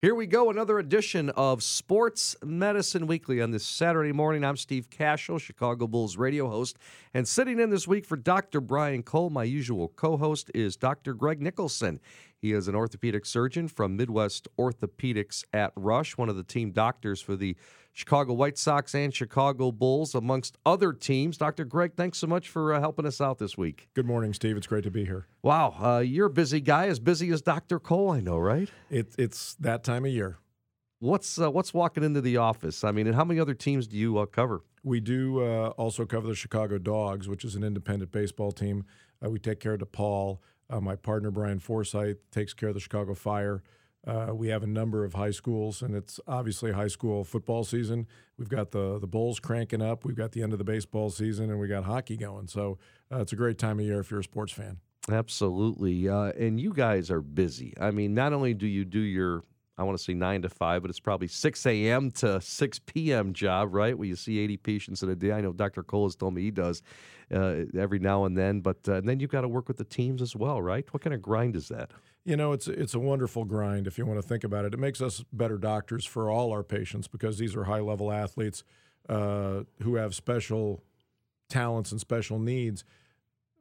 Here we go, another edition of Sports Medicine Weekly on this Saturday morning. I'm Steve Kashul, Chicago Bulls radio host, and sitting in this week for Dr. Brian Cole, my usual co host, is Dr. Greg Nicholson. He is an orthopedic surgeon from Midwest Orthopedics at Rush, one of the team doctors for the Chicago White Sox and Chicago Bulls, amongst other teams. Dr. Greg, thanks so much for uh, helping us out this week. Good morning, Steve. It's great to be here. Wow, uh, you're a busy guy, as busy as Dr. Cole, I know, right? It, it's that time of year. What's uh, what's walking into the office? I mean, and how many other teams do you uh, cover? We do uh, also cover the Chicago Dogs, which is an independent baseball team. Uh, we take care of DePaul. Uh, my partner Brian Forsythe takes care of the Chicago Fire. Uh, we have a number of high schools, and it's obviously high school football season. We've got the the Bulls cranking up. We've got the end of the baseball season, and we got hockey going. So it's a great time of year if you're a sports fan. Absolutely, and you guys are busy. I mean, not only do you do your I want to say nine to five, but it's probably 6 a.m. to 6 p.m. job, right? Where you see 80 patients in a day. I know Dr. Cole has told me he does uh, every now and then, but uh, and then you've got to work with the teams as well, right? What kind of grind is that? You know, it's it's a wonderful grind if you want to think about it. It makes us better doctors for all our patients because these are high level athletes uh, who have special talents and special needs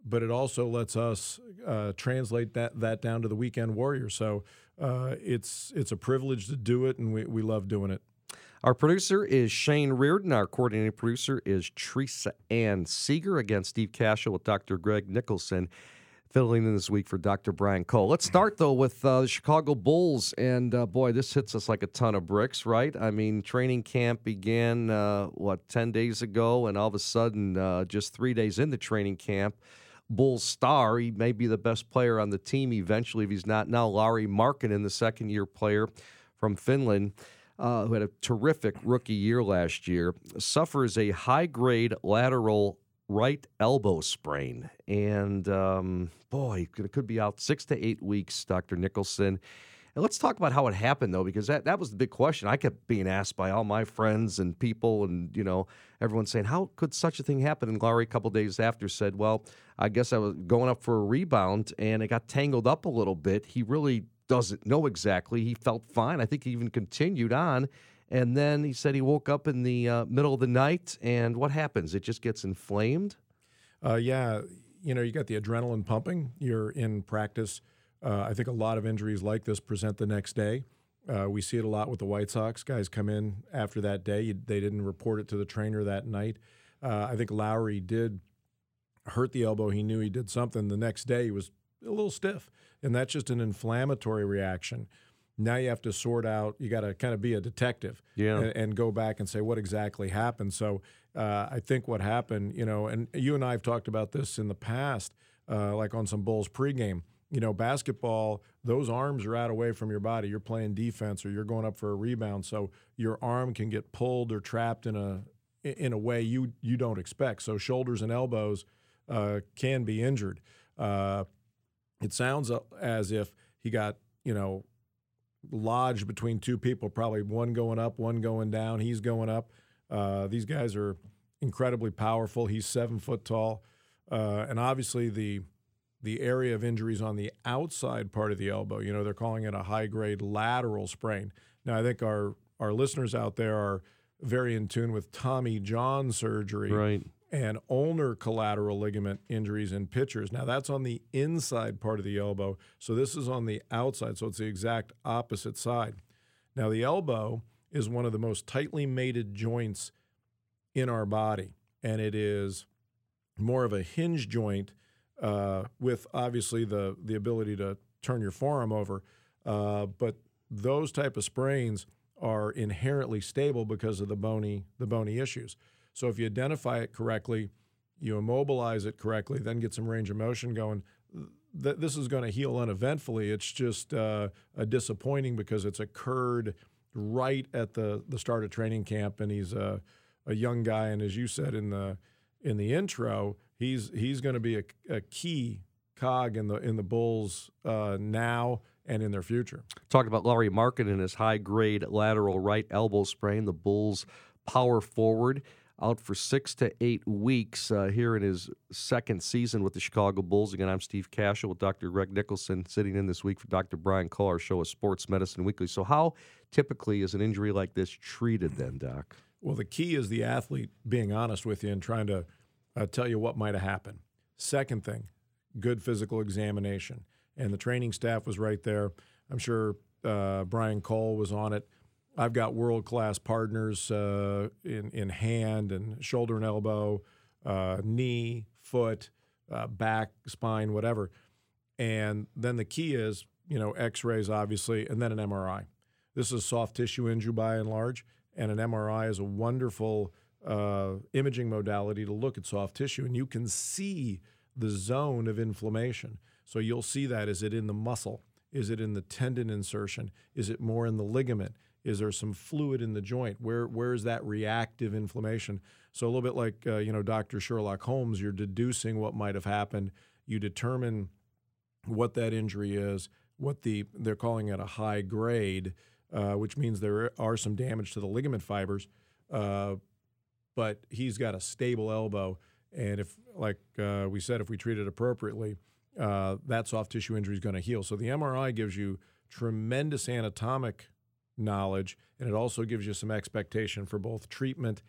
but it also lets us uh, translate that that down to the weekend warrior. So uh, it's it's a privilege to do it, and we, we love doing it. Our producer is Shane Reardon. Our coordinating producer is Teresa Ann Seeger. Again, Steve Kashul with Dr. Greg Nicholson filling in this week for Dr. Brian Cole. Let's start, though, with uh, the Chicago Bulls. And uh, boy, this hits us like a ton of bricks, right? I mean, training camp began, uh, what, 10 days ago? And all of a sudden, uh, just three days into training camp, Bulls star. He may be the best player on the team eventually if he's not now. Lauri Markkanen, the second year player from Finland, uh, who had a terrific rookie year last year, suffers a high grade lateral right elbow sprain. And um, boy, it could be out six to eight weeks, Dr. Nicholson. And let's talk about how it happened, though, because that, that was the big question. I kept being asked by all my friends and people, and you know, everyone saying, "How could such a thing happen?" And Lauri, a couple days after, said, "Well, I guess I was going up for a rebound, and it got tangled up a little bit. He really doesn't know exactly. He felt fine. I think he even continued on." And then he said he woke up in the uh, middle of the night, and what happens? It just gets inflamed. Uh, yeah, you know, you got the adrenaline pumping. You're in practice uh, I think a lot of injuries like this present the next day. Uh, we see it a lot with the White Sox. Guys come in after that day. They didn't report it to the trainer that night. Uh, I think Lauri did hurt the elbow. He knew he did something. The next day he was a little stiff, and that's just an inflammatory reaction. Now you have to sort out. You got to kind of be a detective, yeah. and, and, go back and say what exactly happened. So uh, I think what happened, you know, and you and I have talked about this in the past, uh, like on some Bulls pregame you know, basketball, those arms are out away from your body. You're playing defense or you're going up for a rebound, so your arm can get pulled or trapped in a in a way you you don't expect. So shoulders and elbows uh, can be injured. Uh, it sounds as if he got you know lodged between two people, probably one going up, one going down. He's going up. Uh, these guys are incredibly powerful. He's seven foot tall, uh, and obviously the the area of injuries on the outside part of the elbow. You know, they're calling it a high grade lateral sprain. Now, I think our our listeners out there are very in tune with Tommy John surgery right. and ulnar collateral ligament injuries in pitchers. Now, that's on the inside part of the elbow. So this is on the outside. So it's the exact opposite side. Now, the elbow is one of the most tightly mated joints in our body, and it is more of a hinge joint uh, with obviously the the ability to turn your forearm over. Uh, but those type of sprains are inherently stable because of the bony the bony issues. So if you identify it correctly, you immobilize it correctly, then get some range of motion going. Th- this is going to heal uneventfully. It's just uh, a disappointing because it's occurred right at the the start of training camp, and he's a, a young guy. And as you said in the in the intro, he's he's going to be a, a, key cog in the in the Bulls uh, now and in their future. Talked about Lauri Markkanen and his high grade lateral right elbow sprain. The Bulls power forward. out for six to eight weeks uh, here in his second season with the Chicago Bulls. Again, I'm Steve Kashul with Dr. Greg Nicholson sitting in this week for Dr. Brian Cole, our show is Sports Medicine Weekly. So, how typically is an injury like this treated then, Doc? Well, the key is the athlete being honest with you and trying to uh, tell you what might have happened. Second thing, good physical examination. And the training staff was right there. I'm sure uh, Brian Cole was on it. I've got world class partners uh, in, in hand and shoulder and elbow, uh, knee, foot, uh, back, spine, whatever. And then the key is, you know, x rays, obviously, and then an MRI. This is soft tissue injury by and large, and an MRI is a wonderful uh, imaging modality to look at soft tissue, and you can see the zone of inflammation. So you'll see that. Is it in the muscle? Is it in the tendon insertion? Is it more in the ligament? Is there some fluid in the joint? Where where is that reactive inflammation? So a little bit like uh, you know Dr. Sherlock Holmes, you're deducing what might have happened. You determine what that injury is. What the they're calling it a high grade, uh, which means there are some damage to the ligament fibers. Uh, but he's got a stable elbow, and if like uh, we said, if we treat it appropriately, uh, that soft tissue injury is going to heal. So the MRI gives you tremendous anatomic knowledge, and it also gives you some expectation for both treatment,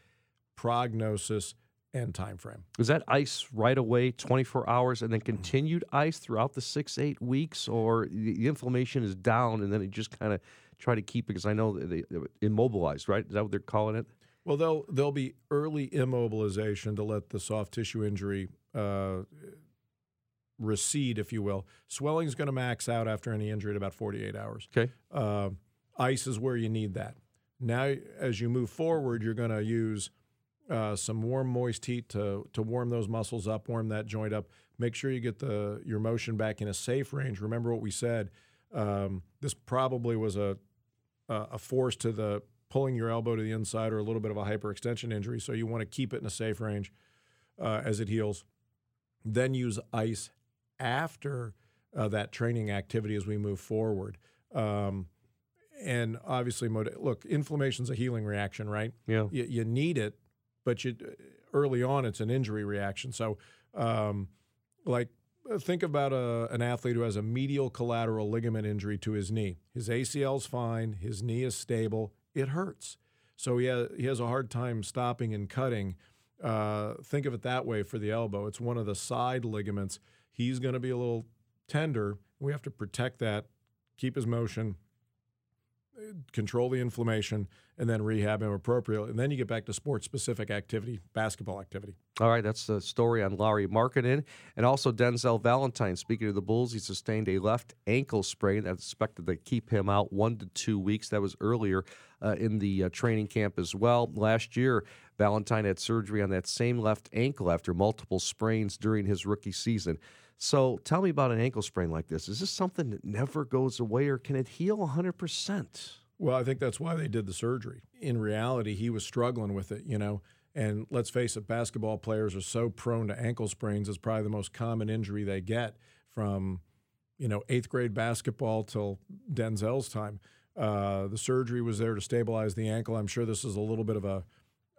prognosis, and time frame. Is that ice right away, 24 hours, and then continued ice throughout the six, eight weeks, or the inflammation is down and then it just kind of try to keep it? Because I know they, immobilized, right? Is that what they're calling it? Well, there'll there'll be early immobilization to let the soft tissue injury uh, recede, if you will. Swelling is going to max out after any injury at about 48 hours. Okay. Uh, ice is where you need that. Now, as you move forward, you're going to use uh, some warm, moist heat to to warm those muscles up, warm that joint up. Make sure you get the your motion back in a safe range. Remember what we said. Um, this probably was a a force to the pulling your elbow to the inside or a little bit of a hyperextension injury. So you want to keep it in a safe range uh, as it heals. Then use ice after uh, that training activity as we move forward. Um, and obviously, look, inflammation's a healing reaction, right? Yeah. You, you need it, but you early on it's an injury reaction. So, um, like, think about a, an athlete who has a medial collateral ligament injury to his knee. His ACL's fine, his knee is stable, it hurts. So he has, he has a hard time stopping and cutting. Uh, think of it that way for the elbow. It's one of the side ligaments. He's going to be a little tender. We have to protect that, keep his motion, control the inflammation, and then rehab him appropriately. And then you get back to sports specific activity, basketball activity. All right, that's the story on Lauri Markkanen. And also Denzel Valentine. Speaking of the Bulls, he sustained a left ankle sprain that's expected to keep him out one to two weeks. That was earlier uh, in the uh, training camp as well. Last year, Valentine had surgery on that same left ankle after multiple sprains during his rookie season. So tell me about an ankle sprain like this. Is this something that never goes away or can it heal 100%? Well, I think that's why they did the surgery. In reality, he was struggling with it, you know. And let's face it, basketball players are so prone to ankle sprains. It's probably the most common injury they get from, you know, eighth grade basketball till Denzel's time. Uh, the surgery was there to stabilize the ankle. I'm sure this is a little bit of a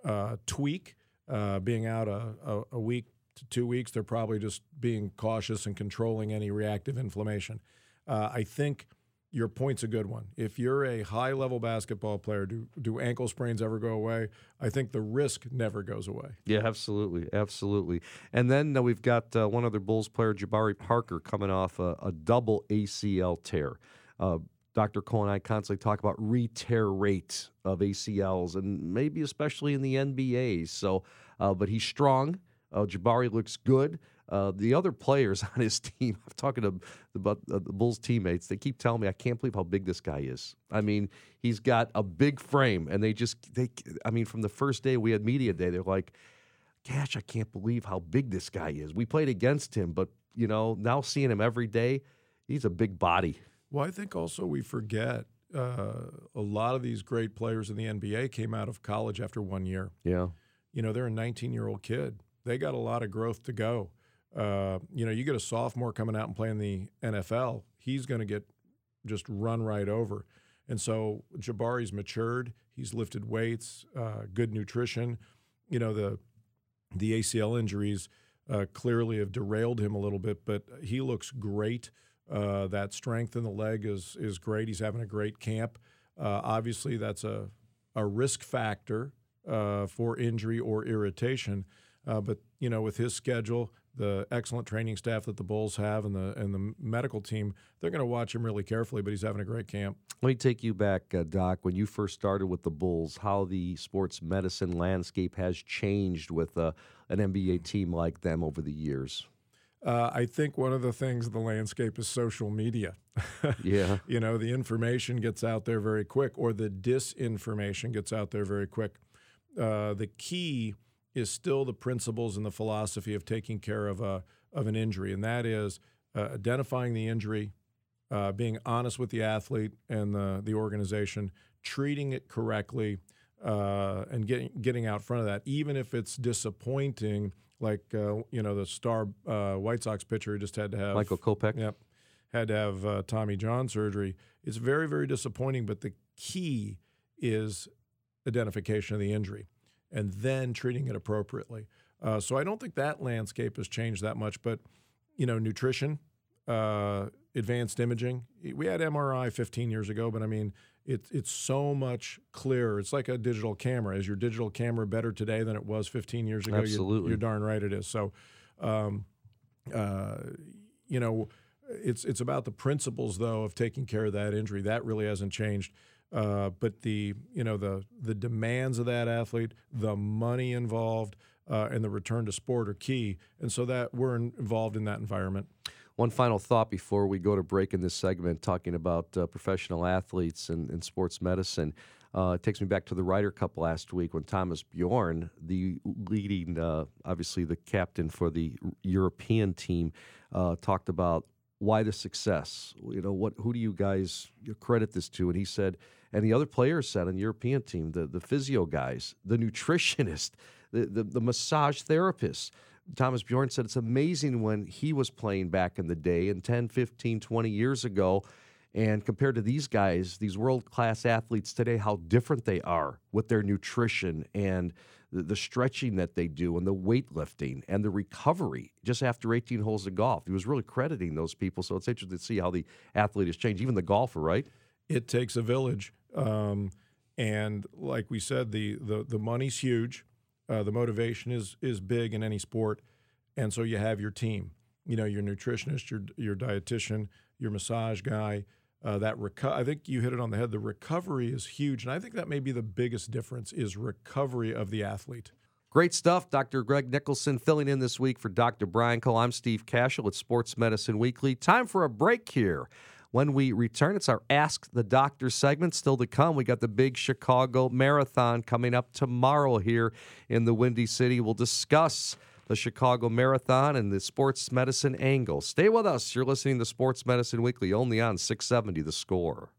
uh, tweak. Uh, being out a, a, a week two weeks, they're probably just being cautious and controlling any reactive inflammation. Uh, I think your point's a good one. If you're a high level basketball player, do do ankle sprains ever go away? I think the risk never goes away. Yeah, absolutely, absolutely. And then uh, we've got uh, one other Bulls player, Jabari Parker, coming off a, a double ACL tear. Uh, Dr. Cole and I constantly talk about re-tear rate of ACLs, and maybe especially in the NBA. So, uh, but he's strong. Uh, Jabari looks good. Uh, the other players on his team, I'm talking to about uh, the Bulls teammates. They keep telling me, I can't believe how big this guy is. I mean, he's got a big frame, and they just they. I mean, from the first day we had media day, they're like, "Gosh, I can't believe how big this guy is." We played against him, but you know, now seeing him every day, he's a big body. Well, I think also we forget uh, a lot of these great players in the NBA came out of college after one year. Yeah, you know, they're a 19 year old kid they got a lot of growth to go. Uh, you know, you get a sophomore coming out and playing the NFL, he's going to get just run right over. And so Jabari's matured. He's lifted weights, uh, good nutrition. you know the the ACL injuries uh, clearly have derailed him a little bit, but he looks great. Uh, that strength in the leg is is great. He's having a great camp. Uh, obviously, that's a a risk factor uh, for injury or irritation. Uh, but you know, with his schedule, the excellent training staff that the Bulls have, and the and the medical team, they're going to watch him really carefully. But he's having a great camp. Let me take you back, uh, Doc. When you first started with the Bulls, how the sports medicine landscape has changed with uh, an NBA team like them over the years. Uh, I think one of the things of the landscape is social media. yeah. You know, the information gets out there very quick, or the disinformation gets out there very quick. Uh, the key is still the principles and the philosophy of taking care of a of an injury, and that is uh, identifying the injury, uh, being honest with the athlete and the the organization, treating it correctly, uh, and getting getting out front of that, even if it's disappointing like uh, you know the star uh, White Sox pitcher who just had to have Michael Kopech. Yep, had to have uh, Tommy John surgery. It's very very disappointing, but the key is identification of the injury and then treating it appropriately. Uh, so I don't think that landscape has changed that much, but you know nutrition. Uh, advanced imaging. We had MRI 15 years ago, but I mean, it's it's so much clearer. It's like a digital camera. Is your digital camera better today than it was 15 years ago? Absolutely. You're, you're darn right it is. So, um, uh, you know, it's it's about the principles though of taking care of that injury. That really hasn't changed. Uh, but the you know the the demands of that athlete, the money involved, uh, and the return to sport are key. And so that we're involved in that environment. One final thought before we go to break in this segment, talking about uh, professional athletes and, and sports medicine. Uh, it takes me back to the Ryder Cup last week when Thomas Bjorn, the leading, uh, obviously the captain for the European team, talked about why the success. You know, what? Who do you guys credit this to? And he said, and the other players said on the European team, the the physio guys, the nutritionist, the the, the massage therapists Thomas Bjorn said it's amazing when he was playing back in the day and 10, 15, 20 years ago. And compared to these guys, these world class athletes today, how different they are with their nutrition and the, stretching that they do and the weightlifting and the recovery just after 18 holes of golf. He was really crediting those people. So it's interesting to see how the athlete has changed, even the golfer, right? It takes a village. Um, and like we said, the, the, the money's huge. Uh, the motivation is is big in any sport, and so you have your team. You know, your nutritionist, your your dietitian, your massage guy. Uh, that reco- I think you hit it on the head. The recovery is huge, and I think that may be the biggest difference is recovery of the athlete. Great stuff, Dr. Greg Nicholson filling in this week for Dr. Brian Cole. I'm Steve Kashul at Sports Medicine Weekly. Time for a break here. When we return, it's our Ask the Doctor segment. Still to come, we got the big Chicago Marathon coming up tomorrow here in the Windy City. We'll discuss the Chicago Marathon and the sports medicine angle. Stay with us. You're listening to Sports Medicine Weekly only on 670 The Score.